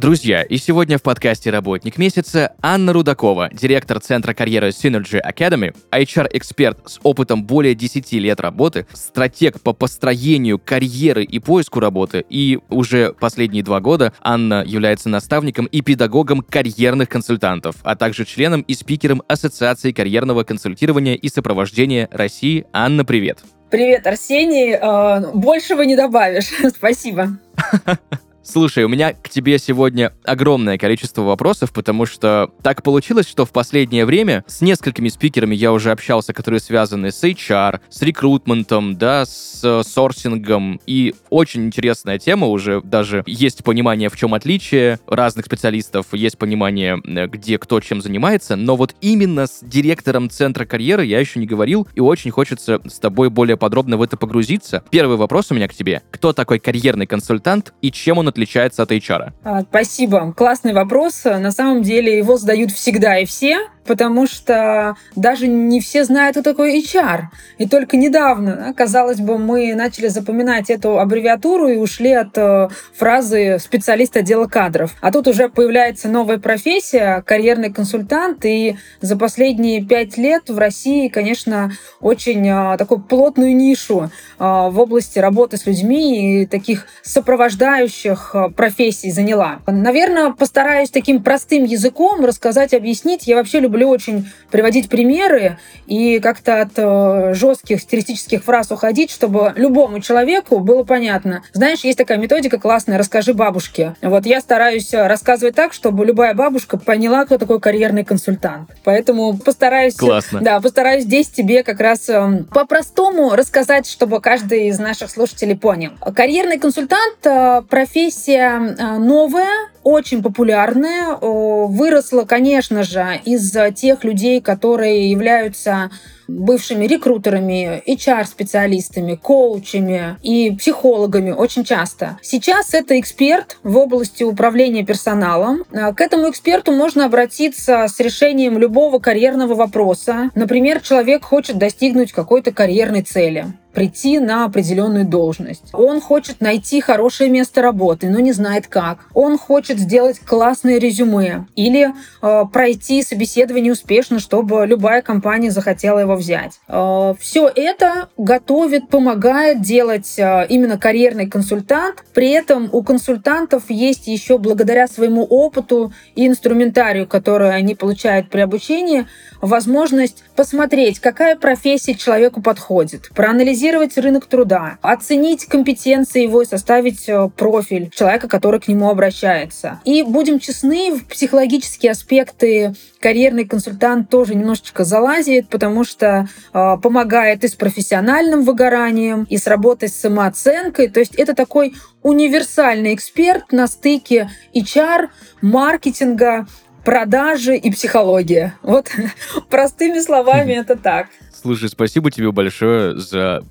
Друзья, и сегодня в подкасте «Работник месяца» Анна Рудакова, директор Центра карьеры Synergy Academy, HR-эксперт с опытом более 10 лет работы, стратег по построению карьеры и поиску работы, и уже последние два года Анна является наставником и педагогом карьерных консультантов, а также членом и спикером Ассоциации карьерного консультирования и сопровождения России. Анна, привет! Привет, Арсений. Э, большего не добавишь. Спасибо. Слушай, у меня к тебе сегодня огромное количество вопросов, потому что так получилось, что в последнее время с несколькими спикерами я уже общался, которые связаны с HR, с рекрутментом, да, с э, сорсингом, и очень интересная тема уже, даже есть понимание, в чем отличие разных специалистов, есть понимание, где кто чем занимается, но вот именно с директором Центра карьеры я еще не говорил, и очень хочется с тобой более подробно в это погрузиться. Первый вопрос у меня к тебе. Кто такой карьерный консультант и чем он отличается отличается от HR? А, спасибо. Классный вопрос. На самом деле его задают всегда и все потому что даже не все знают, кто такой HR. И только недавно, казалось бы, мы начали запоминать эту аббревиатуру и ушли от э, фразы специалист отдела кадров. А тут уже появляется новая профессия, карьерный консультант, и за последние пять лет в России, конечно, очень э, такую плотную нишу э, в области работы с людьми и таких сопровождающих профессий заняла. Наверное, постараюсь таким простым языком рассказать, объяснить. Я вообще люблю люблю очень приводить примеры и как-то от э, жестких стилистических фраз уходить, чтобы любому человеку было понятно. Знаешь, есть такая методика классная «расскажи бабушке». Вот я стараюсь рассказывать так, чтобы любая бабушка поняла, кто такой карьерный консультант. Поэтому постараюсь... Классно. Да, постараюсь здесь тебе как раз э, по-простому рассказать, чтобы каждый из наших слушателей понял. Карьерный консультант э, — профессия новая, очень популярная, выросла, конечно же, из тех людей, которые являются бывшими рекрутерами, HR-специалистами, коучами и психологами очень часто. Сейчас это эксперт в области управления персоналом. А, к этому эксперту можно обратиться с решением любого карьерного вопроса. Например, человек хочет достигнуть какой-то карьерной цели прийти на определенную должность. Он хочет найти хорошее место работы, но не знает как. Он хочет сделать классное резюме или э, пройти собеседование успешно, чтобы любая компания захотела его взять. Э, Все это готовит, помогает делать э, именно карьерный консультант. При этом у консультантов есть еще благодаря своему опыту и инструментарию, который они получают при обучении, возможность посмотреть, какая профессия человеку подходит, проанализировать проанализировать рынок труда, оценить компетенции его и составить э, профиль человека, который к нему обращается. И будем честны, в психологические аспекты карьерный консультант тоже немножечко залазит, потому что э, помогает и с профессиональным выгоранием, и с работой с самооценкой. То есть это такой универсальный эксперт на стыке HR, маркетинга, продажи и психология. Вот простыми словами это так. Слушай, спасибо тебе большое за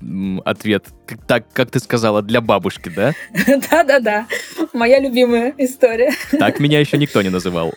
ответ. Так, как ты сказала, для бабушки, да? Да-да-да. Моя любимая история. Так меня еще никто не называл.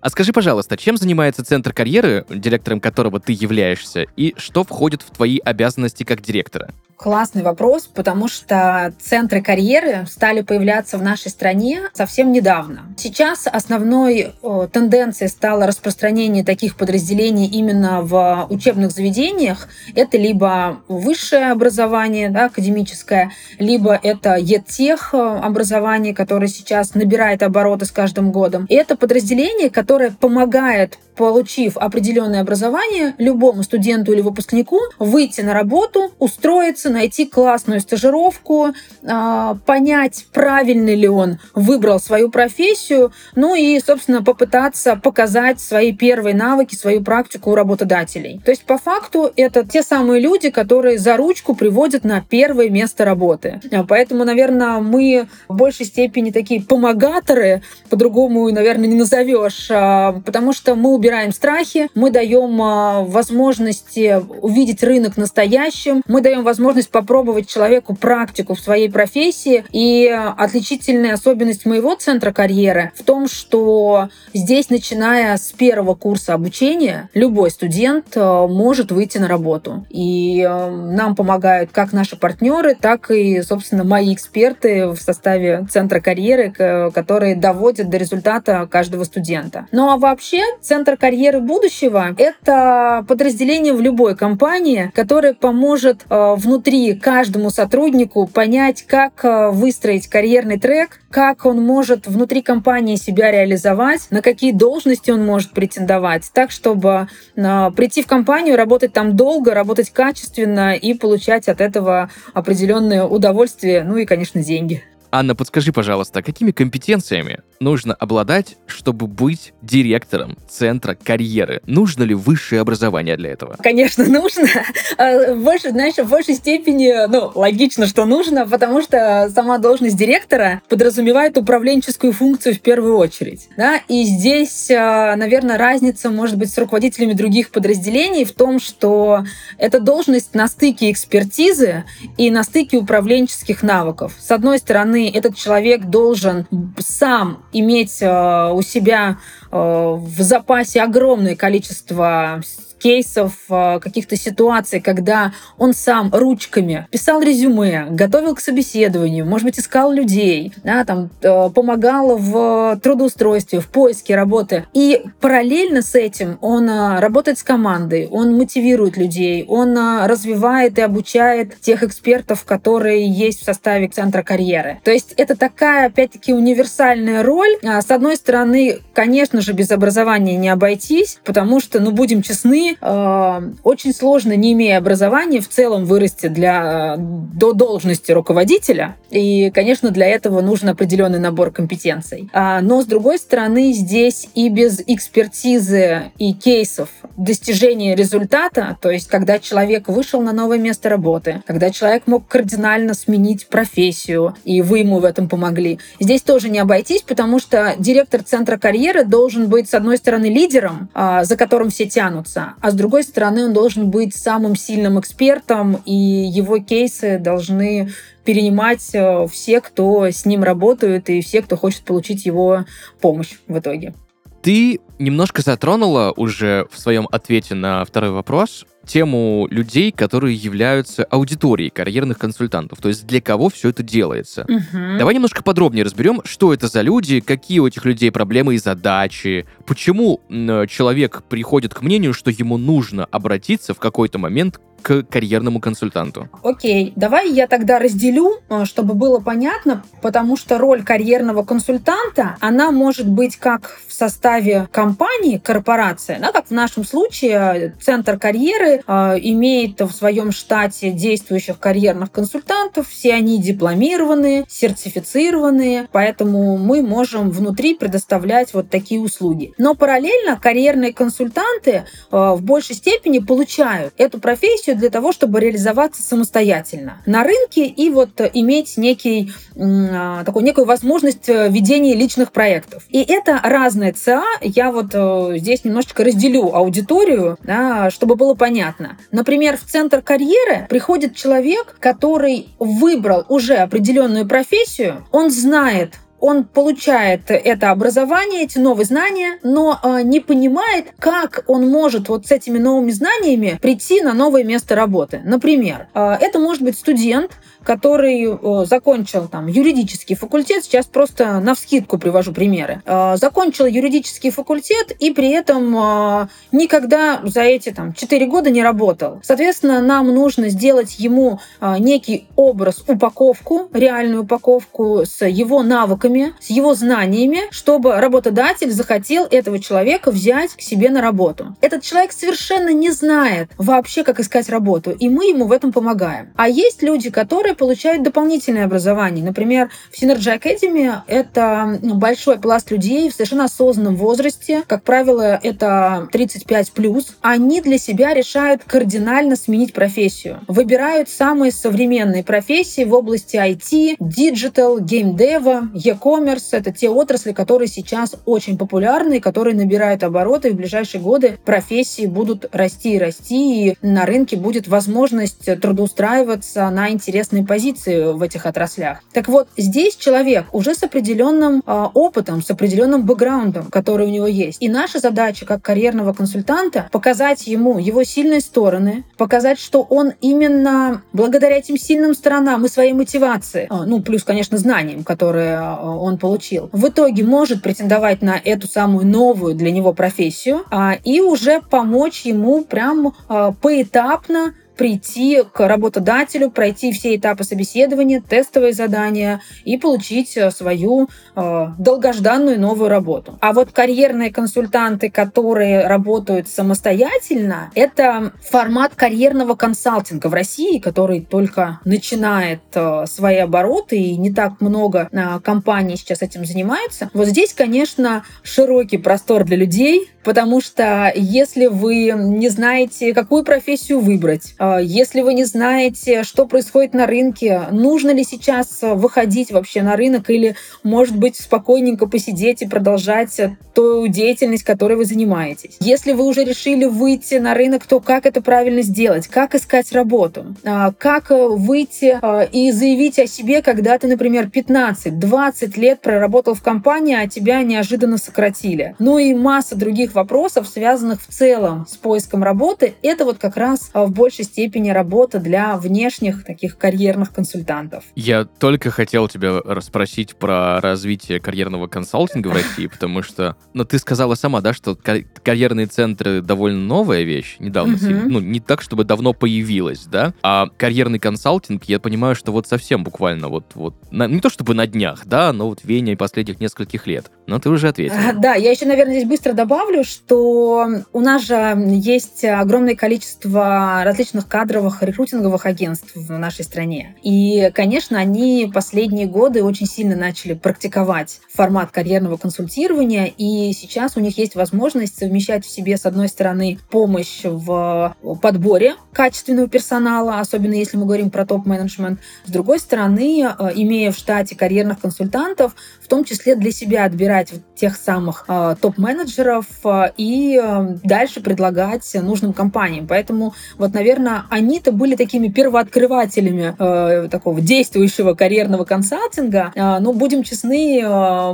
А скажи, пожалуйста, чем занимается Центр карьеры, директором которого ты являешься, и что входит в твои обязанности как директора? Классный вопрос, потому что центры карьеры стали появляться в нашей стране совсем недавно. Сейчас основной о, тенденцией стало распространение таких подразделений именно в учебных заведениях. Это либо высшее образование, да, академическое, либо это ЕТех образование, которое сейчас набирает обороты с каждым годом. И это подразделение, которое помогает получив определенное образование, любому студенту или выпускнику выйти на работу, устроиться, найти классную стажировку, а, понять, правильно ли он выбрал свою профессию, ну и, собственно, попытаться показать свои первые навыки, свою практику у работодателей. То есть, по факту, это те самые люди, которые за ручку приводят на первое место работы. Поэтому, наверное, мы в большей степени такие помогаторы, по-другому, наверное, не назовешь, а, потому что мы убираем страхи, мы даем а, возможности увидеть рынок настоящим, мы даем возможность попробовать человеку практику в своей профессии. И отличительная особенность моего центра карьеры в том, что здесь, начиная с первого курса обучения, любой студент а, может выйти на работу. И нам помогают как наши партнеры, так и, собственно, мои эксперты в составе центра карьеры, которые доводят до результата каждого студента. Ну а вообще Центр карьеры будущего — это подразделение в любой компании, которое поможет э, внутри каждому сотруднику понять, как э, выстроить карьерный трек, как он может внутри компании себя реализовать, на какие должности он может претендовать, так, чтобы э, прийти в компанию, работать там долго, работать качественно и получать от этого определенное удовольствие, ну и, конечно, деньги. Анна, подскажи, пожалуйста, какими компетенциями нужно обладать, чтобы быть директором центра карьеры? Нужно ли высшее образование для этого? Конечно, нужно. А, больше, знаешь, в большей степени, ну, логично, что нужно, потому что сама должность директора подразумевает управленческую функцию в первую очередь. Да? И здесь, а, наверное, разница может быть с руководителями других подразделений в том, что это должность на стыке экспертизы и на стыке управленческих навыков. С одной стороны, этот человек должен сам иметь э, у себя э, в запасе огромное количество кейсов, э, каких-то ситуаций, когда он сам ручками писал резюме, готовил к собеседованию, может быть, искал людей, да, там, э, помогал в трудоустройстве, в поиске работы. И параллельно с этим он э, работает с командой, он мотивирует людей, он развивает и обучает тех экспертов, которые есть в составе центра карьеры. То есть это такая, опять-таки, универсальная роль. А, с одной стороны, конечно же, без образования не обойтись, потому что, ну, будем честны, э, очень сложно, не имея образования, в целом вырасти для, до должности руководителя. И, конечно, для этого нужен определенный набор компетенций. А, но, с другой стороны, здесь и без экспертизы и кейсов достижения результата, то есть когда человек вышел на новое место работы, когда человек мог кардинально сменить профессию, и вы ему в этом помогли, здесь тоже не обойтись, потому что директор центра карьеры должен быть, с одной стороны, лидером, а, за которым все тянутся, а с другой стороны он должен быть самым сильным экспертом, и его кейсы должны перенимать э, все, кто с ним работают, и все, кто хочет получить его помощь в итоге. Ты немножко затронула уже в своем ответе на второй вопрос тему людей, которые являются аудиторией карьерных консультантов. То есть для кого все это делается. Угу. Давай немножко подробнее разберем, что это за люди, какие у этих людей проблемы и задачи, почему человек приходит к мнению, что ему нужно обратиться в какой-то момент к карьерному консультанту. Окей, давай я тогда разделю, э, чтобы было понятно, потому что роль карьерного консультанта, она может быть как в составе компании, корпорации, да, как в нашем случае Центр карьеры э, имеет в своем штате действующих карьерных консультантов, все они дипломированные, сертифицированные, поэтому мы можем внутри предоставлять вот такие услуги. Но параллельно карьерные консультанты э, в большей степени получают эту профессию для того, чтобы реализоваться самостоятельно на рынке и вот иметь некий, а, такой, некую возможность э, ведения личных проектов. И это разные ЦА. Я вот э, здесь немножечко разделю аудиторию, да, чтобы было понятно. Например, в центр карьеры приходит человек, который выбрал уже определенную профессию, он знает, он получает это образование, эти новые знания, но э, не понимает, как он может вот с этими новыми знаниями прийти на новое место работы. Например, э, это может быть студент, который э, закончил там юридический факультет, сейчас просто на вскидку привожу примеры, э, закончил юридический факультет и при этом э, никогда за эти там 4 года не работал. Соответственно, нам нужно сделать ему некий образ, упаковку, реальную упаковку с его навыками, с его знаниями, чтобы работодатель захотел этого человека взять к себе на работу. Этот человек совершенно не знает вообще, как искать работу, и мы ему в этом помогаем. А есть люди, которые получают дополнительное образование. Например, в Synergy Academy это большой пласт людей в совершенно осознанном возрасте. Как правило, это 35 плюс. Они для себя решают кардинально сменить профессию. Выбирают самые современные профессии в области IT, digital, геймдева, e-commerce. Это те отрасли, которые сейчас очень популярны которые набирают обороты. В ближайшие годы профессии будут расти и расти, и на рынке будет возможность трудоустраиваться на интересные позиции в этих отраслях. Так вот, здесь человек уже с определенным э, опытом, с определенным бэкграундом, который у него есть. И наша задача как карьерного консультанта показать ему его сильные стороны, показать, что он именно благодаря этим сильным сторонам и своей мотивации, э, ну, плюс, конечно, знаниям, которые э, он получил, в итоге может претендовать на эту самую новую для него профессию э, и уже помочь ему прям э, поэтапно прийти к работодателю, пройти все этапы собеседования, тестовые задания и получить э, свою э, долгожданную новую работу. А вот карьерные консультанты, которые работают самостоятельно, это формат карьерного консалтинга в России, который только начинает э, свои обороты, и не так много э, компаний сейчас этим занимаются. Вот здесь, конечно, широкий простор для людей, потому что если вы не знаете, какую профессию выбрать, если вы не знаете, что происходит на рынке, нужно ли сейчас выходить вообще на рынок или, может быть, спокойненько посидеть и продолжать ту деятельность, которой вы занимаетесь. Если вы уже решили выйти на рынок, то как это правильно сделать? Как искать работу? А, как выйти а, и заявить о себе, когда ты, например, 15-20 лет проработал в компании, а тебя неожиданно сократили? Ну и масса других вопросов, связанных в целом с поиском работы. Это вот как раз в большей степени работа для внешних таких карьерных консультантов. Я только хотел тебя расспросить про развитие карьерного консалтинга в России, потому что, ну, ты сказала сама, да, что карьерные центры довольно новая вещь, недавно, ну, не так, чтобы давно появилась, да, а карьерный консалтинг, я понимаю, что вот совсем буквально вот, вот, не то чтобы на днях, да, но вот вене последних нескольких лет. Но ты уже ответила. Да, я еще, наверное, здесь быстро добавлю, что у нас же есть огромное количество различных кадровых рекрутинговых агентств в нашей стране. И, конечно, они последние годы очень сильно начали практиковать формат карьерного консультирования, и сейчас у них есть возможность совмещать в себе, с одной стороны, помощь в подборе качественного персонала, особенно если мы говорим про топ-менеджмент, с другой стороны, э, имея в штате карьерных консультантов, в том числе для себя отбирать тех самых э, топ-менеджеров э, и дальше предлагать нужным компаниям. Поэтому вот, наверное, они-то были такими первооткрывателями такого действующего карьерного консалтинга. Но будем честны,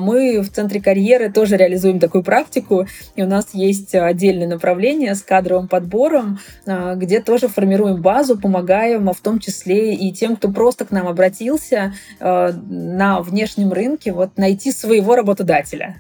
мы в Центре карьеры тоже реализуем такую практику, и у нас есть отдельное направление с кадровым подбором, где тоже формируем базу, помогаем, а в том числе и тем, кто просто к нам обратился э, на внешнем рынке, вот найти своего работодателя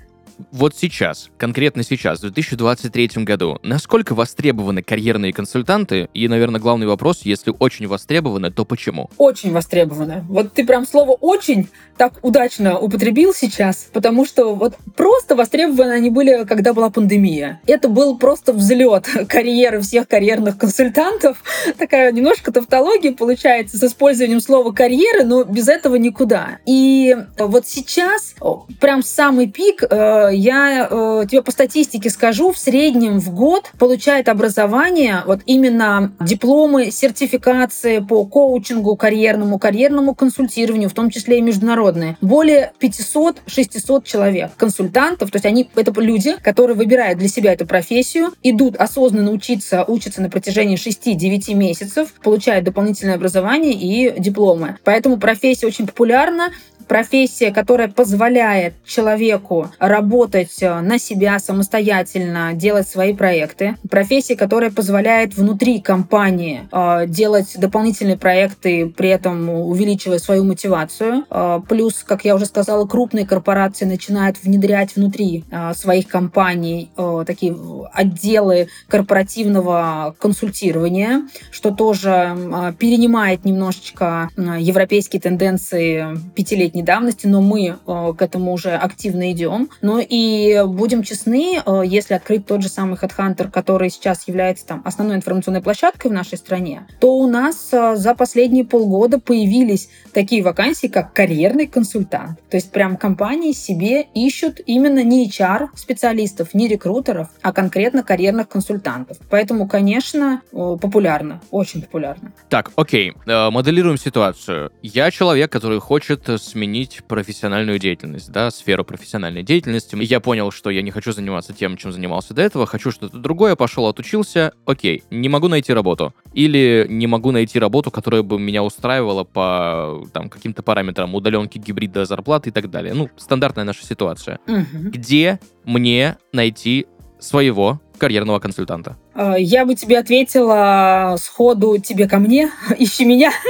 вот сейчас, конкретно сейчас, в 2023 году, насколько востребованы карьерные консультанты? И, наверное, главный вопрос, если очень востребованы, то почему? Очень востребованы. Вот ты прям слово «очень» так удачно употребил сейчас, потому что вот просто востребованы они были, когда была пандемия. Это был просто взлет карьеры всех карьерных консультантов. Такая немножко тавтология получается с использованием слова «карьеры», но без этого никуда. И вот сейчас прям самый пик э, я э, тебе по статистике скажу, в среднем в год получает образование вот именно дипломы, сертификации по коучингу карьерному, карьерному консультированию, в том числе и международные. Более 500-600 человек, консультантов, то есть они, это люди, которые выбирают для себя эту профессию, идут осознанно учиться, учатся на протяжении 6-9 месяцев, получают дополнительное образование и дипломы. Поэтому профессия очень популярна, профессия, которая позволяет человеку работать э, на себя самостоятельно, делать свои проекты. Профессия, которая позволяет внутри компании э, делать дополнительные проекты, при этом увеличивая свою мотивацию. Э, плюс, как я уже сказала, крупные корпорации начинают внедрять внутри своих компаний такие отделы корпоративного консультирования, что тоже перенимает немножечко европейские тенденции пятилетней давности, но мы э, к этому уже активно идем. Ну и будем честны, э, если открыть тот же самый HeadHunter, который сейчас является там основной информационной площадкой в нашей стране, то у нас э, за последние полгода появились такие вакансии, как карьерный консультант. То есть прям компании себе ищут именно не HR-специалистов, не рекрутеров, а конкретно карьерных консультантов. Поэтому, конечно, популярно, очень популярно. Так, окей, моделируем ситуацию. Я человек, который хочет сменить профессиональную деятельность, да, сферу профессиональной деятельности. Я понял, что я не хочу заниматься тем, чем занимался до этого, хочу что-то другое, пошел, отучился, окей, не могу найти работу. Или не могу найти работу, которая бы меня устраивала по там, каким-то параметрам удаленки, гибрида, зарплаты и так далее. Ну, стандартная наша ситуация. Угу. Где мне найти своего карьерного консультанта? Э, я бы тебе ответила сходу тебе ко мне, ищи меня.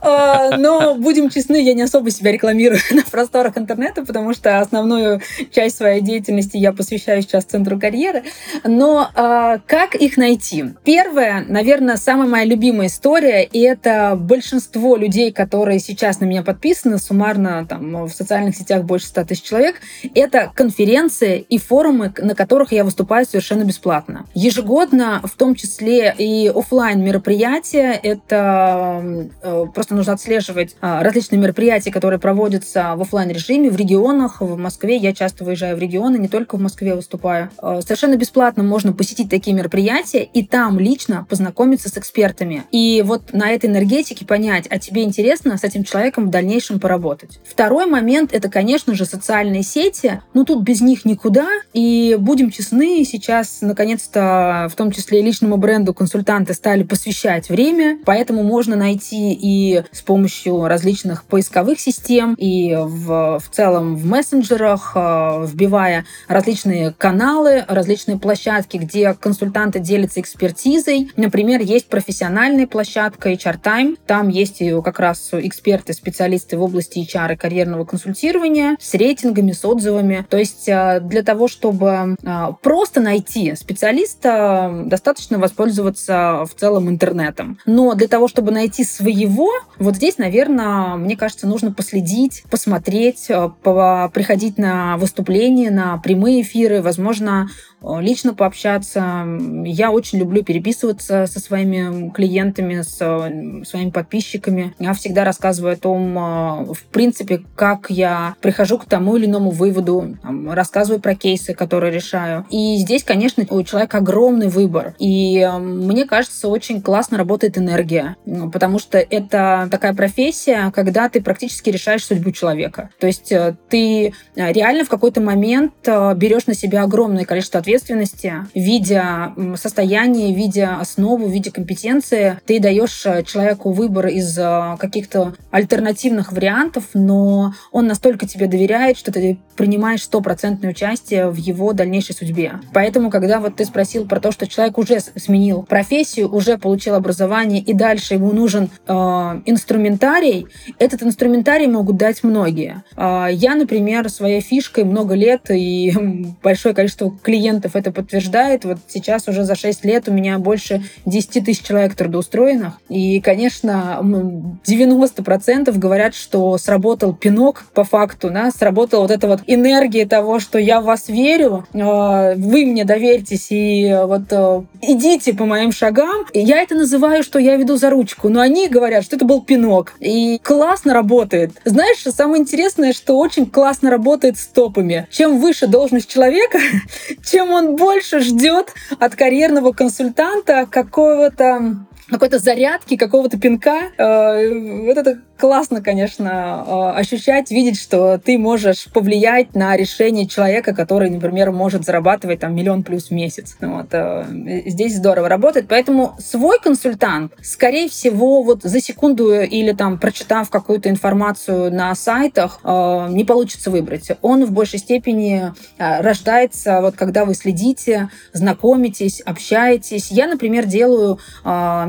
Э, но, будем честны, я не особо себя рекламирую на просторах интернета, потому что основную часть своей деятельности я посвящаю сейчас Центру карьеры. Но э, как их найти? Первое, наверное, самая моя любимая история, и это большинство людей, которые сейчас на меня подписаны, суммарно там в социальных сетях больше 100 тысяч человек, это конференции и форумы, на которых я выступаю совершенно бесплатно. Ежегодно, в том числе и офлайн мероприятия, это э, просто нужно отслеживать э, различные мероприятия, которые проводятся в офлайн режиме в регионах. В Москве я часто выезжаю в регионы, не только в Москве выступаю. Э, совершенно бесплатно можно посетить такие мероприятия и там лично познакомиться с экспертами. И вот на этой энергетике понять, а тебе интересно с этим человеком в дальнейшем поработать. Второй момент — это, конечно же, социальные сети. Ну, тут без них никуда. И будем честны, сейчас, наконец-то, в том числе личному бренду консультанты стали посвящать время, поэтому можно найти и с помощью различных поисковых систем, и в, в целом в мессенджерах, э, вбивая различные каналы, различные площадки, где консультанты делятся экспертизой. Например, есть профессиональная площадка HR Time, там есть как раз эксперты, специалисты в области HR и карьерного консультирования с рейтингами, с отзывами. То есть э, для того, чтобы э, просто найти специалиста, часто достаточно воспользоваться в целом интернетом. Но для того, чтобы найти своего, вот здесь, наверное, мне кажется, нужно последить, посмотреть, э, приходить на выступления, на прямые эфиры, возможно, лично пообщаться. Я очень люблю переписываться со своими клиентами, с э, своими подписчиками. Я всегда рассказываю о том, э, в принципе, как я прихожу к тому или иному выводу, рассказываю про кейсы, которые решаю. И здесь, конечно, у человека огромный выбор. И мне кажется, очень классно работает энергия, потому что это такая профессия, когда ты практически решаешь судьбу человека. То есть ты реально в какой-то момент берешь на себя огромное количество ответственности ответственности, видя состояние, видя основу, видя компетенции, ты даешь э, человеку выбор из э, каких-то альтернативных вариантов, но он настолько тебе доверяет, что ты принимаешь стопроцентное участие в его дальнейшей судьбе. Поэтому, когда вот ты спросил про то, что человек уже сменил профессию, уже получил образование, и дальше ему нужен э, инструментарий, этот инструментарий могут дать многие. Э, я, например, своей фишкой много лет и большое количество клиентов клиентов это подтверждает. Вот сейчас уже за 6 лет у меня больше 10 тысяч человек трудоустроенных. И, конечно, 90% говорят, что сработал пинок по факту, да, сработала вот эта вот энергия того, что я в вас верю, а, вы мне доверьтесь и вот э, идите по моим шагам. Я это называю, что я веду за ручку, но они говорят, что это был пинок. И классно работает. Знаешь, самое интересное, что очень классно работает с топами. Чем выше должность человека, чем он больше ждет от карьерного консультанта какого-то какой-то зарядки, какого-то пинка. Э, вот это классно, конечно, э, ощущать, видеть, что ты можешь повлиять на решение человека, который, например, может зарабатывать там миллион плюс в месяц. Вот. Э, здесь здорово работает. Поэтому свой консультант, скорее всего, вот за секунду или там прочитав какую-то информацию на сайтах, не получится выбрать. Он в большей степени рождается, вот когда вы следите, знакомитесь, общаетесь. Я, например, делаю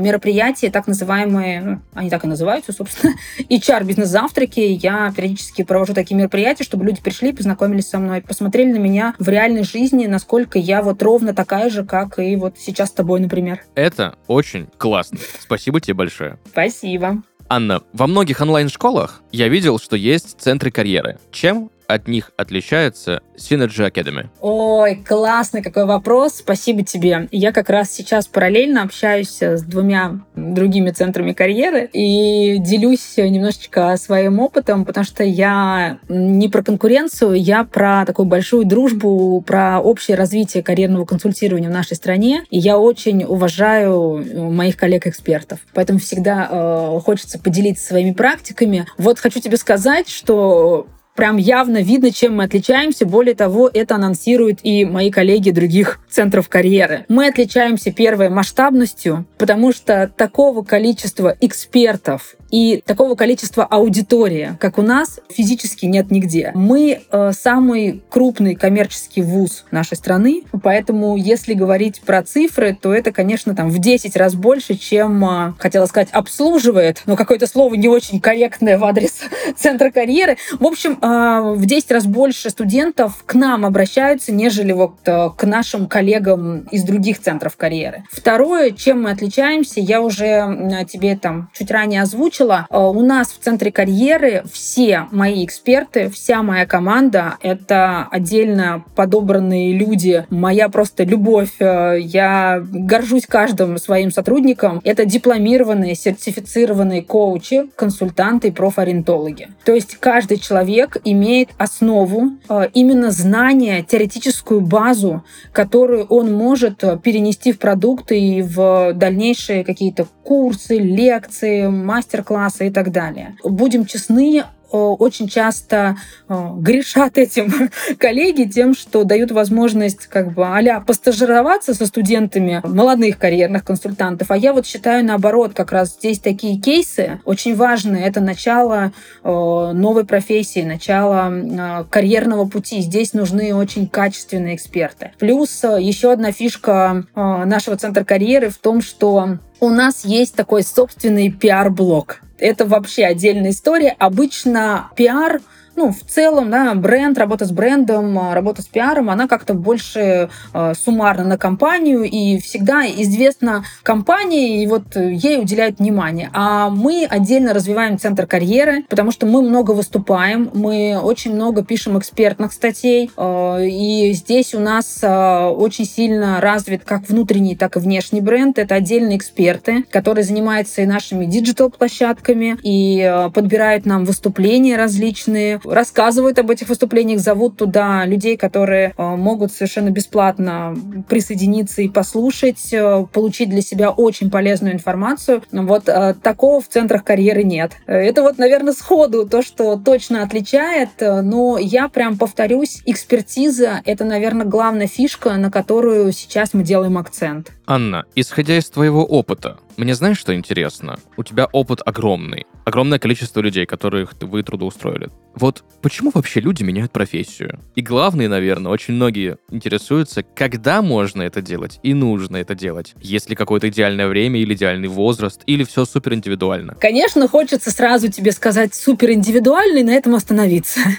мероприятия, так называемые, ну, они так и называются, собственно, HR-бизнес-завтраки. Я периодически провожу такие мероприятия, чтобы люди пришли, познакомились со мной, посмотрели на меня в реальной жизни, насколько я вот ровно такая же, как и вот сейчас с тобой, например. Это очень классно. Спасибо тебе большое. Спасибо. Анна, во многих онлайн-школах я видел, что есть центры карьеры. Чем от них отличается Synergy Academy? Ой, классный какой вопрос. Спасибо тебе. Я как раз сейчас параллельно общаюсь с двумя другими центрами карьеры и делюсь немножечко своим опытом, потому что я не про конкуренцию, я про такую большую дружбу, про общее развитие карьерного консультирования в нашей стране. И я очень уважаю моих коллег-экспертов. Поэтому всегда э, хочется поделиться своими практиками. Вот хочу тебе сказать, что прям явно видно, чем мы отличаемся. Более того, это анонсируют и мои коллеги других центров карьеры. Мы отличаемся, первой масштабностью, потому что такого количества экспертов и такого количества аудитории, как у нас, физически нет нигде. Мы э, самый крупный коммерческий вуз нашей страны, поэтому если говорить про цифры, то это, конечно, там в 10 раз больше, чем, э, хотела сказать, обслуживает, но какое-то слово не очень корректное в адрес центра карьеры. В общем, в 10 раз больше студентов к нам обращаются, нежели вот э, к нашим коллегам из других центров карьеры. Второе, чем мы отличаемся, я уже тебе там чуть ранее озвучила, озвучила, э, у нас в центре карьеры все мои эксперты, вся моя команда — это отдельно подобранные люди. Моя просто любовь. Э, я горжусь каждым своим сотрудником. Это дипломированные, сертифицированные коучи, консультанты и профориентологи. То есть каждый человек имеет основу, э, именно знания, теоретическую базу, которую он может перенести в продукты и в дальнейшие какие-то курсы, лекции, мастер-классы и так далее. Будем честны, очень часто грешат этим коллеги тем, что дают возможность как бы а постажироваться со студентами молодых карьерных консультантов. А я вот считаю наоборот, как раз здесь такие кейсы очень важные. Это начало новой профессии, начало карьерного пути. Здесь нужны очень качественные эксперты. Плюс еще одна фишка нашего центра карьеры в том, что у нас есть такой собственный пиар-блок. Это вообще отдельная история. Обычно пиар ну, в целом, да, бренд, работа с брендом, а, работа с пиаром, она как-то больше э, суммарно на компанию, и всегда известна компания, и вот ей уделяют внимание. А мы отдельно развиваем центр карьеры, потому что мы много выступаем, мы очень много пишем экспертных статей, э, и здесь у нас э, очень сильно развит как внутренний, так и внешний бренд. Это отдельные эксперты, которые занимаются и нашими диджитал-площадками, и подбирают нам выступления различные, рассказывают об этих выступлениях, зовут туда людей, которые э, могут совершенно бесплатно присоединиться и послушать, э, получить для себя очень полезную информацию. Вот э, такого в центрах карьеры нет. Это вот, наверное, сходу то, что точно отличает, но я прям повторюсь, экспертиза — это, наверное, главная фишка, на которую сейчас мы делаем акцент. Анна, исходя из твоего опыта, мне знаешь, что интересно? У тебя опыт огромный. Огромное количество людей, которых вы трудоустроили. Вот почему вообще люди меняют профессию? И главное, наверное, очень многие интересуются, когда можно это делать и нужно это делать. Есть ли какое-то идеальное время или идеальный возраст, или все супер индивидуально? Конечно, хочется сразу тебе сказать супер индивидуально и на этом остановиться.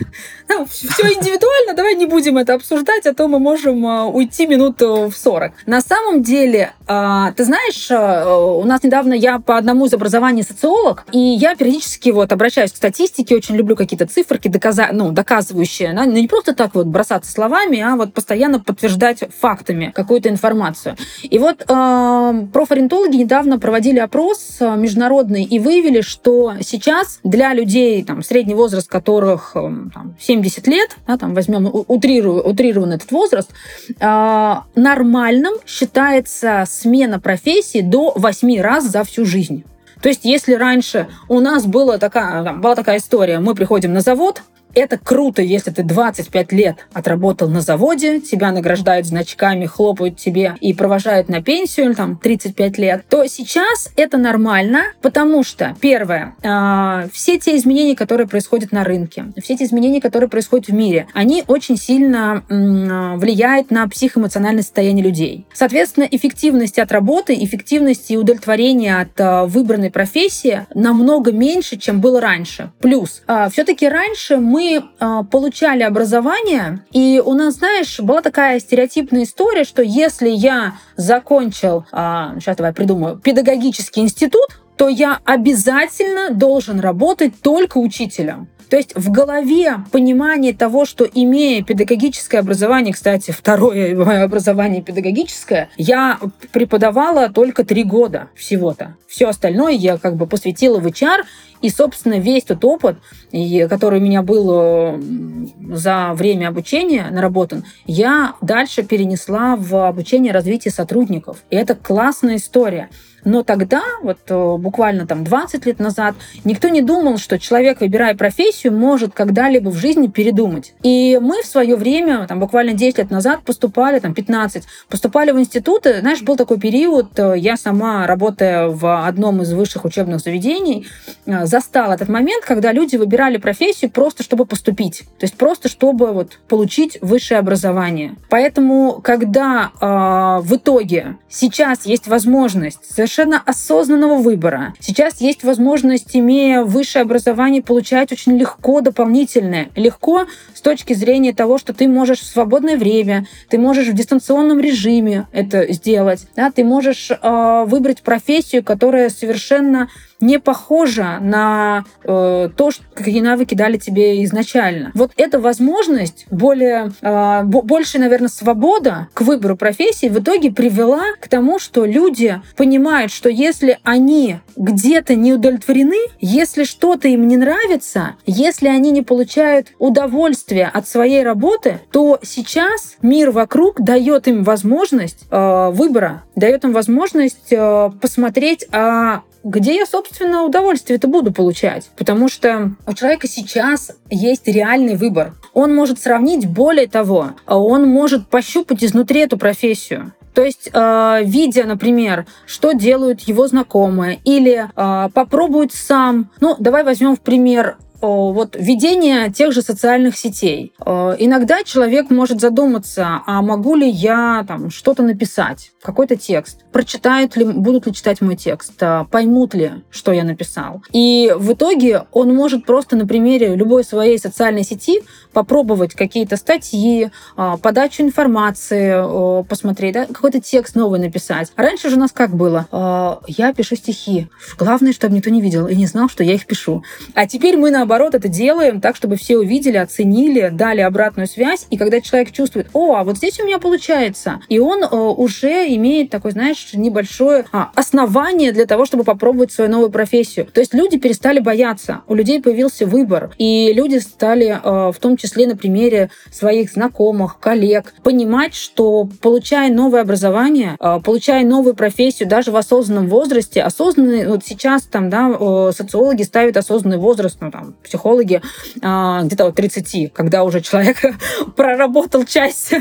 Все индивидуально, давай не будем это обсуждать, а то мы можем а, уйти минут в 40. На самом деле, а, ты знаешь, а, нас недавно я по одному из образований социолог, и я периодически вот обращаюсь к статистике, очень люблю какие-то циферки, доказа... ну, доказывающие, да, не просто так вот бросаться словами, а вот постоянно подтверждать фактами какую-то информацию. И вот э, профориентологи недавно проводили опрос э, международный и выявили, что сейчас для людей там, средний возраст которых э, там, 70 лет, да, там возьмем утрирую, утрированный этот возраст, э, нормальным считается смена профессии до 8 последний раз за всю жизнь. То есть, если раньше у нас была такая, была такая история, мы приходим на завод, это круто, если ты 25 лет отработал на заводе, тебя награждают значками, хлопают тебе и провожают на пенсию, там, 35 лет, то сейчас это нормально, потому что, первое, э, все те изменения, которые происходят на рынке, все те изменения, которые происходят в мире, они очень сильно э, влияют на психоэмоциональное состояние людей. Соответственно, эффективность от работы, эффективность и удовлетворение от э, выбранной профессии намного меньше, чем было раньше. Плюс, э, все-таки раньше э, получали образование, и у нас, знаешь, была такая стереотипная история, что если я закончил, э, сейчас давай придумаю, педагогический институт, то я обязательно должен работать только учителем. То есть в голове понимание того, что имея педагогическое образование, кстати, второе мое образование педагогическое, я преподавала только три года всего-то. Все остальное я как бы посвятила в HR, и, собственно, весь тот опыт, который у меня был за время обучения наработан, я дальше перенесла в обучение развития сотрудников. И это классная история. Но тогда, вот э, буквально там 20 лет назад, никто не думал, что человек, выбирая профессию, может когда-либо в жизни передумать. И мы в свое время, там буквально 10 лет назад, поступали, там 15, поступали в институты. Знаешь, был такой период, э, я сама, работая в одном из высших учебных заведений, э, застала этот момент, когда люди выбирали профессию просто, чтобы поступить. То есть просто, чтобы вот получить высшее образование. Поэтому, когда э, в итоге сейчас есть возможность совершенно совершенно осознанного выбора. Сейчас есть возможность, имея высшее образование, получать очень легко дополнительное. Легко с точки зрения того, что ты можешь в свободное время, ты можешь в дистанционном режиме это сделать, да, ты можешь э, выбрать профессию, которая совершенно не похожа на э, то, что, какие навыки дали тебе изначально. Вот эта возможность, более, э, больше, наверное, свобода к выбору профессии в итоге привела к тому, что люди понимают, что если они где-то не удовлетворены, если что-то им не нравится, если они не получают удовольствие от своей работы, то сейчас мир вокруг дает им возможность э, выбора, дает им возможность э, посмотреть, а где я, собственно, удовольствие это буду получать. Потому что у человека сейчас есть реальный выбор. Он может сравнить, более того, он может пощупать изнутри эту профессию. То есть, э, видя, например, что делают его знакомые, или э, попробует сам. Ну, давай возьмем в пример вот ведение тех же социальных сетей. Иногда человек может задуматься, а могу ли я там что-то написать, какой-то текст, прочитают ли, будут ли читать мой текст, а, поймут ли, что я написал. И в итоге он может просто на примере любой своей социальной сети попробовать какие-то статьи, а, подачу информации, посмотреть, да, какой-то текст новый написать. Раньше же у нас как было? А, я пишу стихи. Главное, чтобы никто не видел и не знал, что я их пишу. А теперь мы наоборот это делаем так, чтобы все увидели, оценили, дали обратную связь. И когда человек чувствует, о, а вот здесь у меня получается, и он уже имеет такой, знаешь, небольшое а, основание для того, чтобы попробовать свою новую профессию. То есть люди перестали бояться, у людей появился выбор, и люди стали, а, в том числе на примере своих знакомых, коллег, понимать, что получая новое образование, а, получая новую профессию даже в осознанном возрасте, осознанный, вот сейчас там, да, социологи ставят осознанный возраст, ну там, психологи а, где-то вот 30, когда уже человек проработал часть,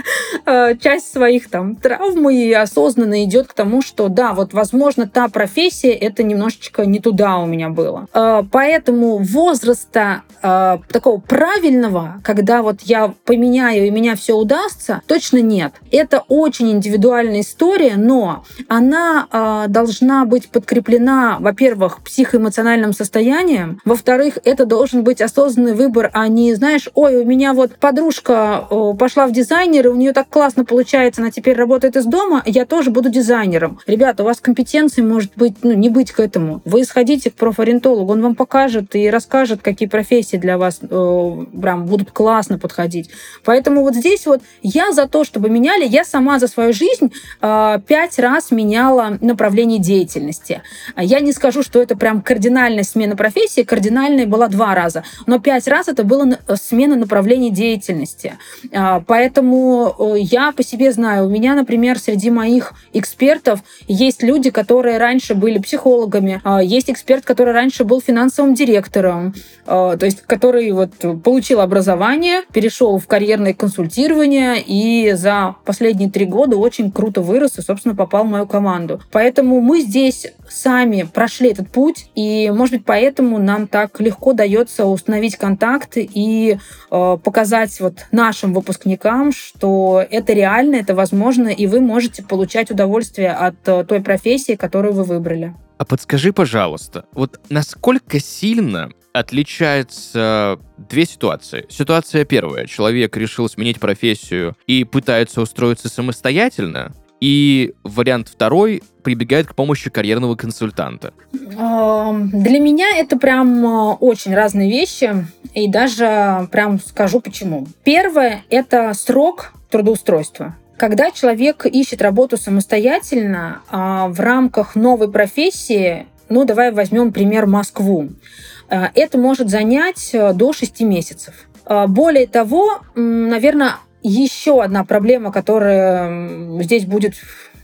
часть своих там травм и осознанно идет к тому, что да, вот, возможно, та профессия, это немножечко не туда у меня было. А, поэтому возраста а, такого правильного, когда вот я поменяю и меня все удастся, точно нет. Это очень индивидуальная история, но она а, должна быть подкреплена, во-первых, психоэмоциональным состоянием, во-вторых, это должен быть осознанный выбор, а не, знаешь, ой, у меня вот подружка пошла в дизайнер, и у нее так классно получается, она теперь работает из дома, я тоже буду дизайнером. Ребята, у вас компетенции может быть, ну, не быть к этому. Вы сходите к профориентологу, он вам покажет и расскажет, какие профессии для вас э, прям будут классно подходить. Поэтому вот здесь вот я за то, чтобы меняли, я сама за свою жизнь э, пять раз меняла направление деятельности. Я не скажу, что это прям кардинальная смена профессии, кардинальная была два раза, но пять раз это было смена направления деятельности. А, поэтому э, я по себе знаю, у меня, например, среди моих экспертов есть люди, которые раньше были психологами, а, есть эксперт, который раньше был финансовым директором, а, то есть который вот получил образование, перешел в карьерное консультирование и за последние три года очень круто вырос и, собственно, попал в мою команду. Поэтому мы здесь сами прошли этот путь, и, может быть, поэтому нам так легко дается установить контакт и э, показать вот нашим выпускникам, что это реально, это возможно, и вы можете получать удовольствие от э, той профессии, которую вы выбрали. А подскажи, пожалуйста, вот насколько сильно отличаются две ситуации. Ситуация первая. Человек решил сменить профессию и пытается устроиться самостоятельно. И вариант второй прибегает к помощи карьерного консультанта. Для меня это прям э, очень разные вещи. И даже прям скажу почему. Первое – это срок трудоустройства. Когда человек ищет работу самостоятельно а, в рамках новой профессии, ну, давай возьмем пример Москву. А, это может занять э, до 6 месяцев. А, более того, наверное, еще одна проблема, которая здесь будет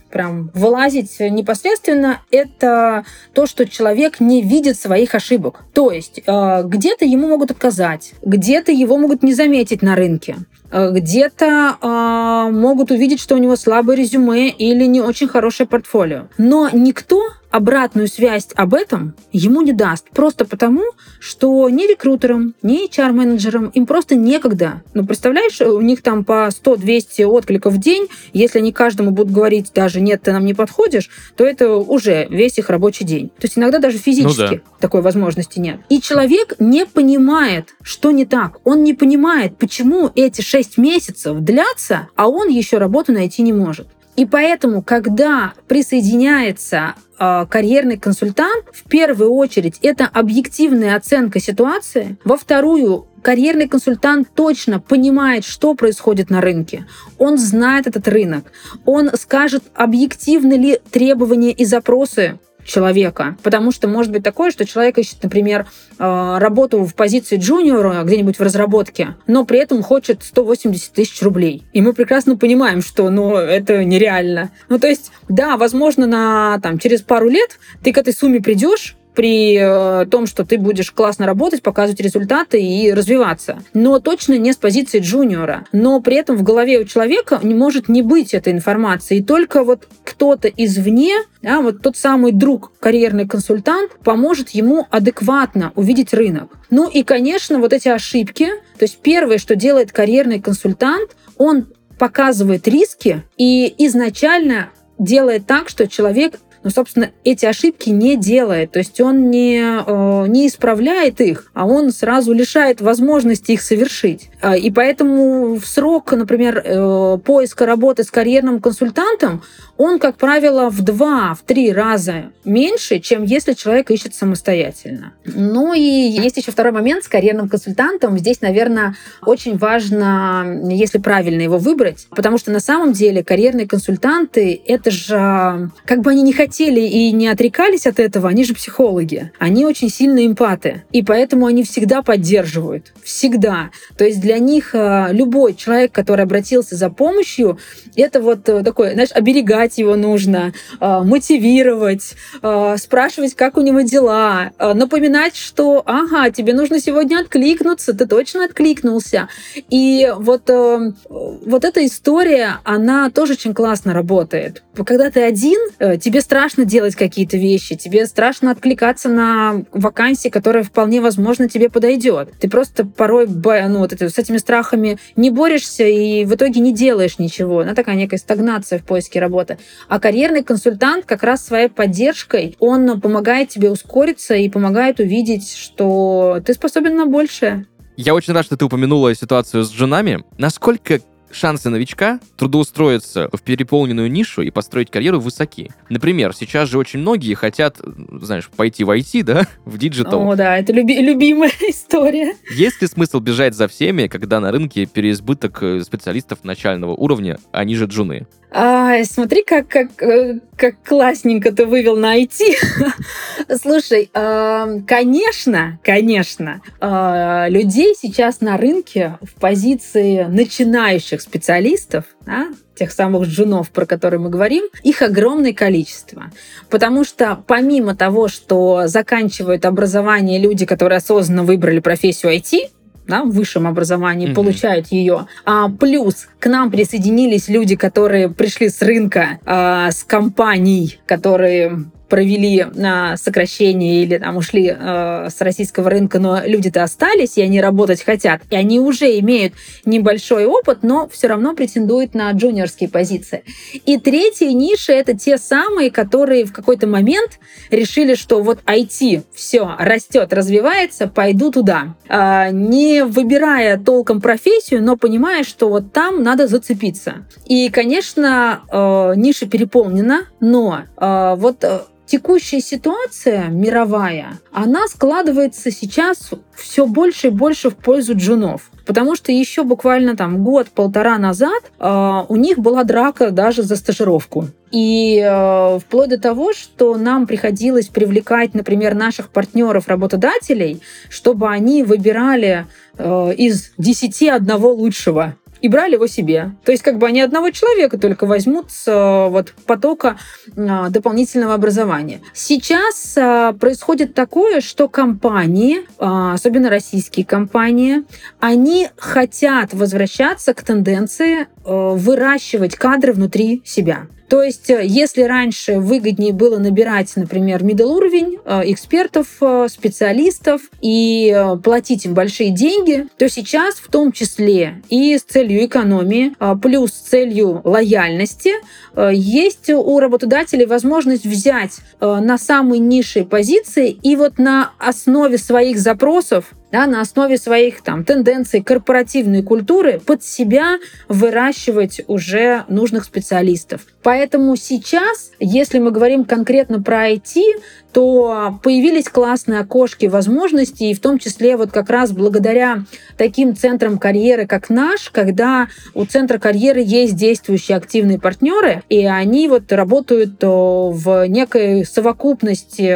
прям вылазить непосредственно, это то, что человек не видит своих ошибок. То есть э, где-то ему могут отказать, где-то его могут не заметить на рынке, где-то э, могут увидеть, что у него слабое резюме или не очень хорошее портфолио. Но никто обратную связь об этом ему не даст. Просто потому, что ни рекрутерам, ни HR-менеджерам им просто некогда. Ну, представляешь, у них там по 100-200 откликов в день. Если они каждому будут говорить даже «нет, ты нам не подходишь», то это уже весь их рабочий день. То есть иногда даже физически ну, да. такой возможности нет. И человек не понимает, что не так. Он не понимает, почему эти 6 месяцев длятся, а он еще работу найти не может. И поэтому, когда присоединяется э, карьерный консультант, в первую очередь это объективная оценка ситуации, во вторую карьерный консультант точно понимает, что происходит на рынке. Он знает этот рынок. Он скажет, объективны ли требования и запросы человека. Потому что может быть такое, что человек ищет, например, э, работу в позиции джуниора где-нибудь в разработке, но при этом хочет 180 тысяч рублей. И мы прекрасно понимаем, что ну, это нереально. Ну, то есть, да, возможно, на, там, через пару лет ты к этой сумме придешь, при э, том, что ты будешь классно работать, показывать результаты и развиваться. Но точно не с позиции джуниора. Но при этом в голове у человека не может не быть этой информации. И только вот кто-то извне, да, вот тот самый друг, карьерный консультант, поможет ему адекватно увидеть рынок. Ну и, конечно, вот эти ошибки. То есть первое, что делает карьерный консультант, он показывает риски и изначально делает так, что человек но, собственно, эти ошибки не делает. То есть он не, э, не исправляет их, а он сразу лишает возможности их совершить. А, и поэтому в срок, например, э, поиска работы с карьерным консультантом, он, как правило, в два, в три раза меньше, чем если человек ищет самостоятельно. Ну и есть еще второй момент с карьерным консультантом. Здесь, наверное, очень важно, если правильно его выбрать, потому что на самом деле карьерные консультанты — это же, как бы они не хотели и не отрекались от этого, они же психологи. Они очень сильные эмпаты. И поэтому они всегда поддерживают. Всегда. То есть для них э, любой человек, который обратился за помощью, это вот э, такое, знаешь, оберегать его нужно, э, мотивировать, спрашивать, как у него дела, напоминать, что, ага, тебе нужно сегодня откликнуться, ты точно откликнулся. И вот, вот эта история, она тоже очень классно работает. Когда ты один, тебе страшно делать какие-то вещи, тебе страшно откликаться на вакансии, которая вполне возможно тебе подойдет. Ты просто порой ну, вот это, этими страхами не борешься и в итоге не делаешь ничего. Она такая некая стагнация в поиске работы. А карьерный консультант как раз своей поддержкой, он помогает тебе ускориться и помогает увидеть, что ты способен на большее. Я очень рад, что ты упомянула ситуацию с джунами. Насколько шансы новичка трудоустроиться в переполненную нишу и построить карьеру высоки. Например, сейчас же очень многие хотят, знаешь, пойти в IT, да, в диджитал. О, да, это люби- любимая история. Есть ли смысл бежать за всеми, когда на рынке переизбыток э, специалистов начального уровня, они же джуны? А, смотри, как, как, э, как классненько ты вывел на IT. Слушай, э, конечно, конечно, э, людей сейчас на рынке в позиции начинающих специалистов, да, тех самых джунов, про которые мы говорим, их огромное количество. Потому что помимо того, что заканчивают образование люди, которые осознанно выбрали профессию IT, да, в высшем образовании, mm-hmm. получают ее. А, плюс к нам присоединились люди, которые пришли с рынка, а, с компаний, которые провели на сокращение или там ушли э, с российского рынка, но люди-то остались, и они работать хотят, и они уже имеют небольшой опыт, но все равно претендуют на джуниорские позиции. И третья ниша — это те самые, которые в какой-то момент решили, что вот IT все растет, развивается, пойду туда. Э, не выбирая толком профессию, но понимая, что вот там надо зацепиться. И, конечно, э, ниша переполнена, но э, вот э, текущая ситуация мировая, она складывается сейчас все больше и больше в пользу джунов. Потому что еще буквально там год-полтора назад э, у них была драка даже за стажировку. И э, вплоть до того, что нам приходилось привлекать, например, наших партнеров-работодателей, чтобы они выбирали э, из десяти одного лучшего и брали его себе. То есть как бы они одного человека только возьмут с э, вот, потока а, дополнительного образования. Сейчас а, происходит такое, что компании, особенно российские компании, они хотят возвращаться к тенденции э, выращивать кадры внутри себя. То есть, э, если раньше выгоднее было набирать, например, middle уровень э, экспертов, э, специалистов и платить им большие деньги, то сейчас в том числе и с целью экономии, плюс с целью лояльности, есть у работодателей возможность взять на самые низшие позиции и вот на основе своих запросов да, на основе своих там тенденций корпоративной культуры под себя выращивать уже нужных специалистов. Поэтому сейчас, если мы говорим конкретно про IT, то появились классные окошки возможностей, и в том числе вот как раз благодаря таким центрам карьеры, как наш, когда у центра карьеры есть действующие активные партнеры, и они вот работают в некой совокупности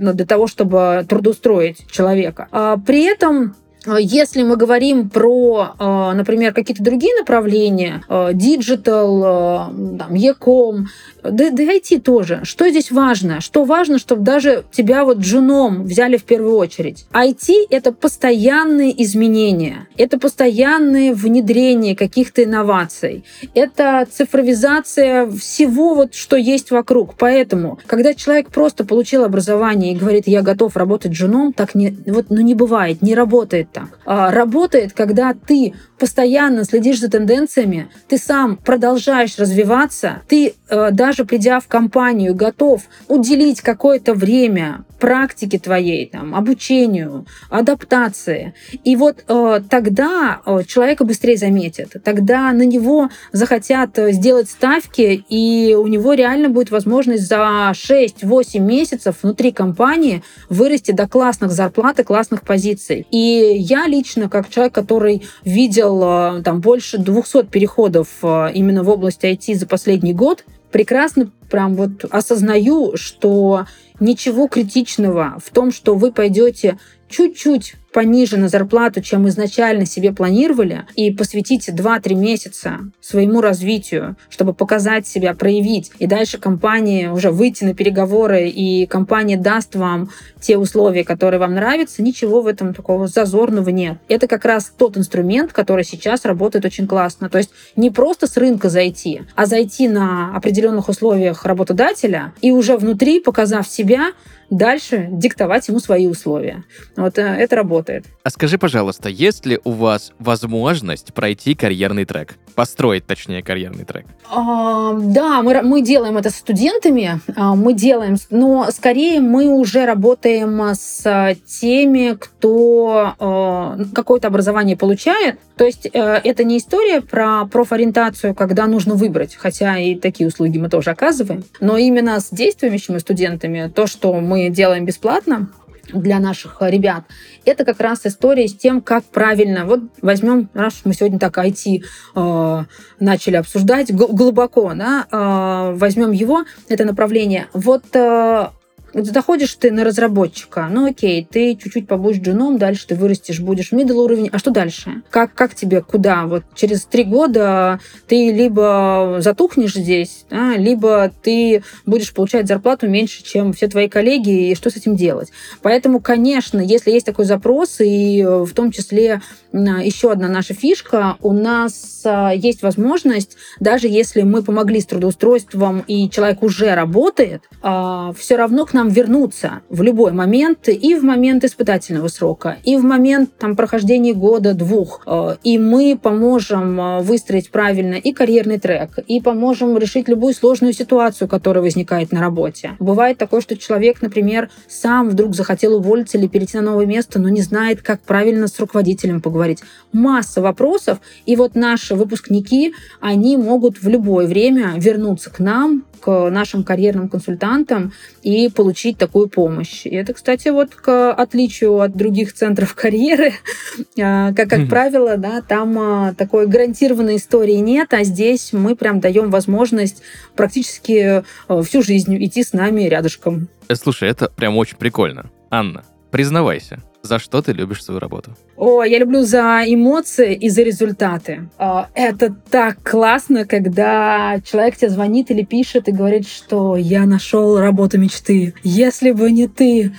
ну, для того, чтобы трудоустроить человека. А при этом если мы говорим про, э, например, какие-то другие направления, диджитал, e-com, да, да IT тоже. Что здесь важно? Что важно, чтобы даже тебя вот джуном взяли в первую очередь? IT — это постоянные изменения, это постоянное внедрение каких-то инноваций, это цифровизация всего вот, что есть вокруг. Поэтому, когда человек просто получил образование и говорит, я готов работать джуном, так не, вот, ну, не бывает, не работает так. А, работает, когда ты постоянно следишь за тенденциями, ты сам продолжаешь развиваться, ты э, даже придя в компанию готов уделить какое-то время практике твоей, там, обучению, адаптации. И вот э, тогда э, человека быстрее заметят, тогда на него захотят сделать ставки, и у него реально будет возможность за 6-8 месяцев внутри компании вырасти до классных зарплат и классных позиций. И я лично, как человек, который видел э, там больше 200 переходов э, именно в область IT за последний год, прекрасно прям вот осознаю, что ничего критичного в том, что вы пойдете чуть-чуть пониже на зарплату, чем изначально себе планировали, и посвятите 2-3 месяца своему развитию, чтобы показать себя, проявить, и дальше компания уже выйти на переговоры, и компания даст вам те условия, которые вам нравятся, ничего в этом такого зазорного нет. Это как раз тот инструмент, который сейчас работает очень классно. То есть не просто с рынка зайти, а зайти на определенных условиях работодателя и уже внутри, показав себя, дальше диктовать ему свои условия. Вот э, это работает. А скажи, пожалуйста, есть ли у вас возможность пройти карьерный трек? Построить, точнее, карьерный трек? А, да, мы, мы делаем это с студентами, а, мы делаем, но скорее мы уже работаем с теми, кто а, какое-то образование получает. То есть э, это не история про профориентацию, когда нужно выбрать, хотя и такие услуги мы тоже оказываем, но именно с действующими студентами, то, что мы делаем бесплатно, для наших ребят, это как раз история с тем, как правильно. Вот возьмем, раз мы сегодня так IT э, начали обсуждать глубоко, да, э, возьмем его, это направление. Вот э, Заходишь ты на разработчика, ну окей, ты чуть-чуть побудешь джуном, дальше ты вырастешь, будешь middle уровень, а что дальше? Как, как тебе, куда? Вот через три года ты либо затухнешь здесь, да, либо ты будешь получать зарплату меньше, чем все твои коллеги, и что с этим делать? Поэтому, конечно, если есть такой запрос, и э, в том числе еще одна наша фишка, у нас а, есть возможность, даже если мы помогли с трудоустройством, и человек уже работает, а, все равно к нам нам вернуться в любой момент, и в момент испытательного срока, и в момент там, прохождения года-двух. Э, и мы поможем э, выстроить правильно и карьерный трек, и поможем решить любую сложную ситуацию, которая возникает на работе. Бывает такое, что человек, например, сам вдруг захотел уволиться или перейти на новое место, но не знает, как правильно с руководителем поговорить. Масса вопросов, и вот наши выпускники, они могут в любое время вернуться к нам, к нашим карьерным консультантам и получить такую помощь. И это, кстати, вот к отличию от других центров карьеры, а, как, как правило, да, там а, такой гарантированной истории нет, а здесь мы прям даем возможность практически а, всю жизнь идти с нами рядышком. Э, слушай, это прям очень прикольно. Анна, признавайся, за что ты любишь свою работу? О, я люблю за эмоции и за результаты. А, это так классно, когда человек тебе звонит или пишет и говорит, что я нашел работу мечты. Если бы не ты,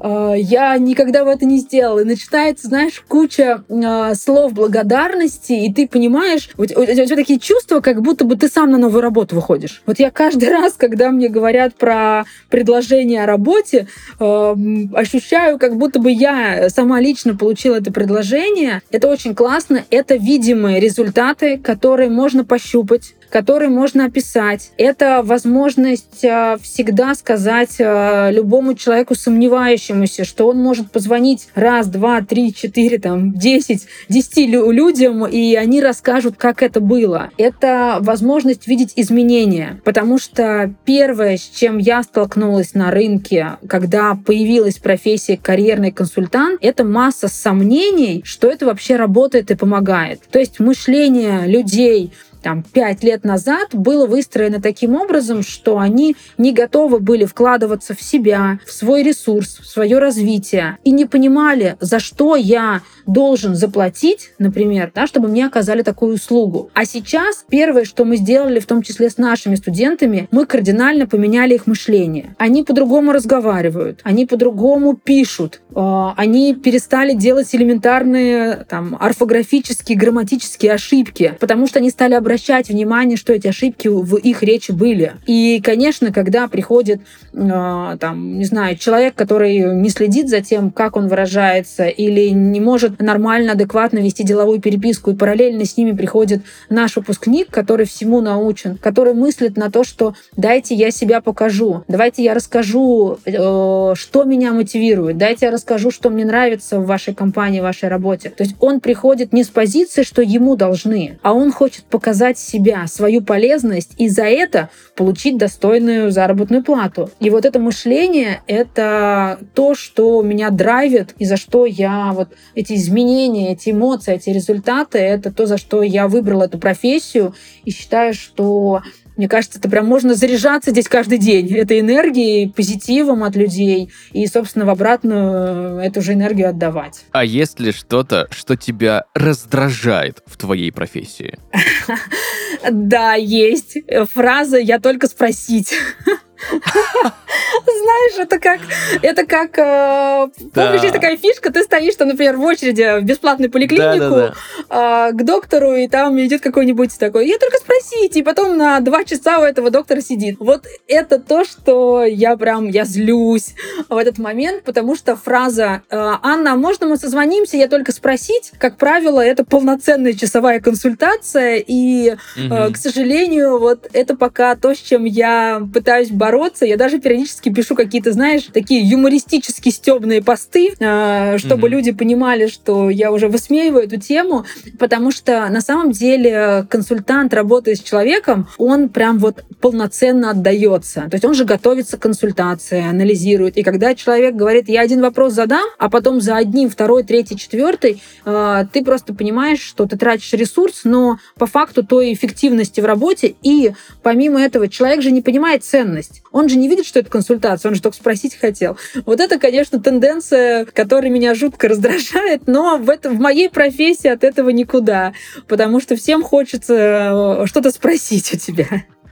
а, я никогда бы это не сделал. И начинается, знаешь, куча а, слов благодарности, и ты понимаешь, у тебя такие чувства, как будто бы ты сам на новую работу выходишь. Вот я каждый раз, когда мне говорят про предложение о работе, ощущаю, как будто бы я сама лично получила это предложение. Это очень классно. Это видимые результаты, которые можно пощупать, которые можно описать. Это возможность а, всегда сказать а, любому человеку сомневающемуся, что он может позвонить раз, два, три, четыре, там, десять, десяти людям, и они расскажут, как это было. Это возможность видеть изменения, потому что первое, с чем я столкнулась на рынке, когда появилась профессия карьерный консультант, это масса сомнений, что это вообще работает и помогает. То есть мышление людей там, пять лет назад было выстроено таким образом, что они не готовы были вкладываться в себя, в свой ресурс, в свое развитие и не понимали, за что я должен заплатить, например, да, чтобы мне оказали такую услугу. А сейчас первое, что мы сделали, в том числе с нашими студентами, мы кардинально поменяли их мышление. Они по-другому разговаривают, они по-другому пишут, а, они перестали делать элементарные там, орфографические, грамматические ошибки, потому что они стали обращаться обращать внимание, что эти ошибки в их речи были. И, конечно, когда приходит, э, там, не знаю, человек, который не следит за тем, как он выражается, или не может нормально, адекватно вести деловую переписку, и параллельно с ними приходит наш выпускник, который всему научен, который мыслит на то, что дайте я себя покажу, давайте я расскажу, э, что меня мотивирует, дайте я расскажу, что мне нравится в вашей компании, в вашей работе. То есть он приходит не с позиции, что ему должны, а он хочет показать показать себя, свою полезность и за это получить достойную заработную плату. И вот это мышление — это то, что меня драйвит и за что я вот эти изменения, эти эмоции, эти результаты — это то, за что я выбрала эту профессию и считаю, что мне кажется, это прям можно заряжаться здесь каждый день этой энергией, позитивом от людей и, собственно, в обратную эту же энергию отдавать. А есть ли что-то, что тебя раздражает в твоей профессии? Да, есть. Фраза «я только спросить». знаешь, это как, это как, э, помнишь, есть такая фишка, ты стоишь, там, например, в очереди в бесплатную поликлинику э, к доктору, и там идет какой-нибудь такой, я только спросите, и потом на два часа у этого доктора сидит. Вот это то, что я прям, я злюсь в этот момент, потому что фраза э, «Анна, а можно мы созвонимся, я только спросить?» Как правило, это полноценная часовая консультация, и, угу. к сожалению, вот это пока то, с чем я пытаюсь бороться. Я даже периодически пишу какие-то, знаешь, такие юмористически стебные посты, э, чтобы mm-hmm. люди понимали, что я уже высмеиваю эту тему, потому что на самом деле консультант, работая с человеком, он прям вот полноценно отдается. То есть он же готовится к консультации, анализирует. И когда человек говорит, я один вопрос задам, а потом за одним, второй, третий, четвертый, э, ты просто понимаешь, что ты тратишь ресурс, но по факту той эффективности в работе и помимо этого человек же не понимает ценность. Он же не видит, что это консультация, он же только спросить хотел. Вот это, конечно, тенденция, которая меня жутко раздражает, но в, это, в моей профессии от этого никуда, потому что всем хочется э, что-то спросить у тебя.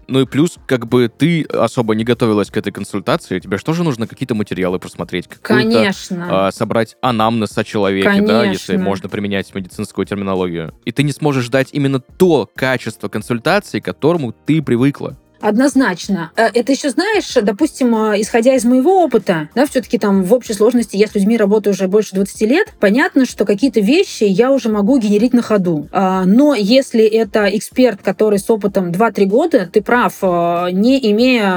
Ну и плюс, как бы ты особо не готовилась к этой консультации, тебе же тоже нужно какие-то материалы просмотреть, Конечно. А, собрать анамнез о человеке, Конечно. да, если можно применять медицинскую терминологию. И ты не сможешь дать именно то качество консультации, к которому ты привыкла. Однозначно. Э, это еще, знаешь, допустим, э, исходя из моего опыта, да, все-таки там в общей сложности я с людьми работаю уже больше 20 лет, понятно, что какие-то вещи я уже могу генерить на ходу. А, но если это эксперт, который с опытом 2-3 года, ты прав, э, не имея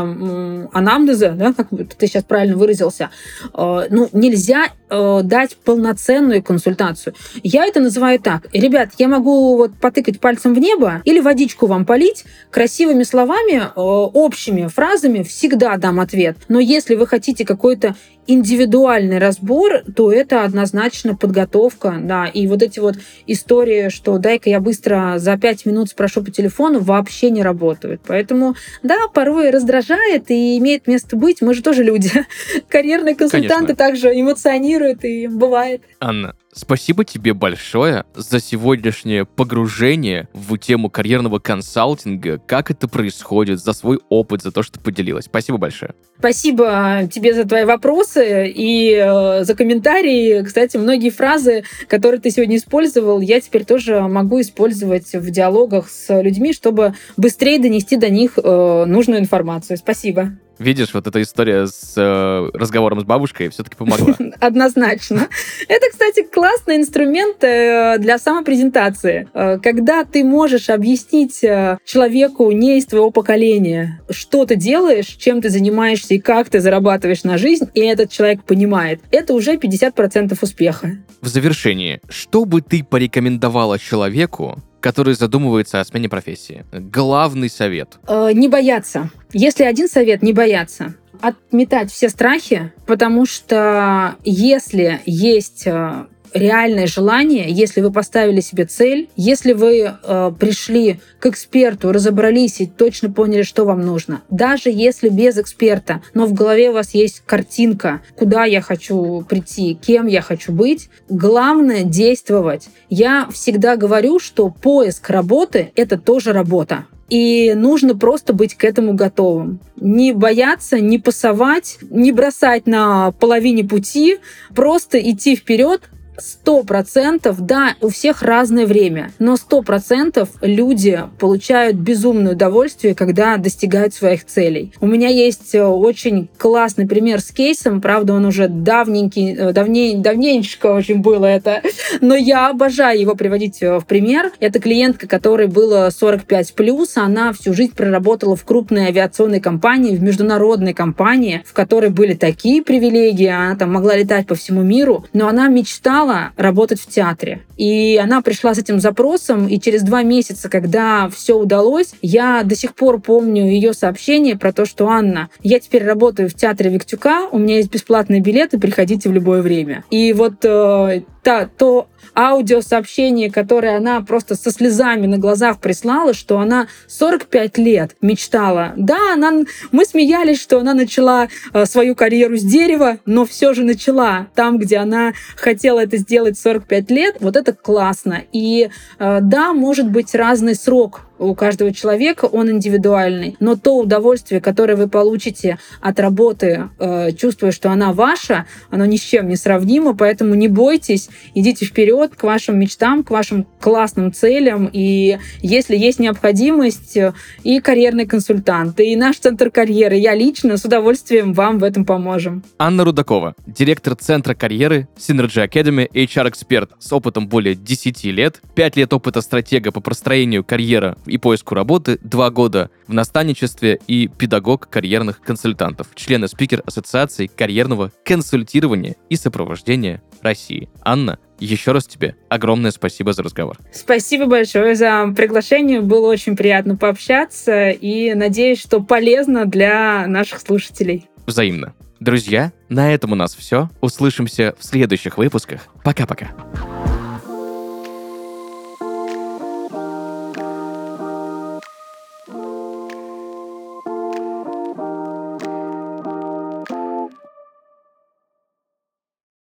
анамнеза, да, как ты сейчас правильно выразился, ну, нельзя дать полноценную консультацию. Я это называю так. Ребят, я могу вот потыкать пальцем в небо или водичку вам полить красивыми словами, общими фразами всегда дам ответ. Но если вы хотите какой-то индивидуальный разбор, то это однозначно подготовка, да. И вот эти вот истории, что дай-ка я быстро за пять минут спрошу по телефону, вообще не работают. Поэтому, да, порой раздражает и имеет место быть. Мы же тоже люди. Карьерные консультанты Конечно. также эмоционируют, и бывает. Анна, Спасибо тебе большое за сегодняшнее погружение в тему карьерного консалтинга, как это происходит, за свой опыт, за то, что поделилась. Спасибо большое. Спасибо тебе за твои вопросы и э, за комментарии. Кстати, многие фразы, которые ты сегодня использовал, я теперь тоже могу использовать в диалогах с людьми, чтобы быстрее донести до них э, нужную информацию. Спасибо. Видишь, вот эта история с э, разговором с бабушкой все-таки помогла. Однозначно. Это, кстати, классный инструмент э, для самопрезентации. Э, когда ты можешь объяснить э, человеку не из твоего поколения, что ты делаешь, чем ты занимаешься и как ты зарабатываешь на жизнь, и этот человек понимает, это уже 50% успеха. В завершении, что бы ты порекомендовала человеку, который задумывается о смене профессии. Главный совет. Э, не бояться. Если один совет, не бояться отметать все страхи, потому что если есть э, реальное желание, если вы поставили себе цель, если вы э, пришли к эксперту, разобрались и точно поняли, что вам нужно, даже если без эксперта, но в голове у вас есть картинка, куда я хочу прийти, кем я хочу быть, главное действовать. Я всегда говорю, что поиск работы — это тоже работа. И нужно просто быть к этому готовым. Не бояться, не пасовать, не бросать на половине пути, просто идти вперед, сто процентов, да, у всех разное время, но сто процентов люди получают безумное удовольствие, когда достигают своих целей. У меня есть э, очень классный пример с кейсом, правда, он уже давненький, э, давней, давненько очень было это, но я обожаю его приводить э, в пример. Это клиентка, которой было 45 плюс, она всю жизнь проработала в крупной авиационной компании, в международной компании, в которой были такие привилегии, она там могла летать по всему миру, но она мечтала мечтала работать в театре. И она пришла с этим запросом, и через два месяца, когда все удалось, я до сих пор помню ее сообщение про то, что Анна, я теперь работаю в театре Виктюка, у меня есть бесплатные билеты, приходите в любое время. И вот э, та, то аудиосообщение, которое она просто со слезами на глазах прислала, что она 45 лет мечтала. Да, она, мы смеялись, что она начала э, свою карьеру с дерева, но все же начала там, где она хотела это сделать 45 лет. Вот это классно. И э, да, может быть разный срок у каждого человека, он индивидуальный. Но то удовольствие, которое вы получите от работы, э, чувствуя, что она ваша, оно ни с чем не сравнимо, поэтому не бойтесь, идите вперед к вашим мечтам, к вашим классным целям. И если есть необходимость, и карьерный консультант, и наш центр карьеры, я лично с удовольствием вам в этом поможем. Анна Рудакова, директор Центра карьеры Synergy Academy, HR-эксперт с опытом более 10 лет, 5 лет опыта стратега по простроению карьера и поиску работы, 2 года в наставничестве и педагог карьерных консультантов, член и спикер Ассоциации карьерного консультирования и сопровождения России. Анна, еще раз тебе огромное спасибо за разговор. Спасибо большое за приглашение. Было очень приятно пообщаться и надеюсь, что полезно для наших слушателей. Взаимно. Друзья, на этом у нас все. Услышимся в следующих выпусках. Пока-пока.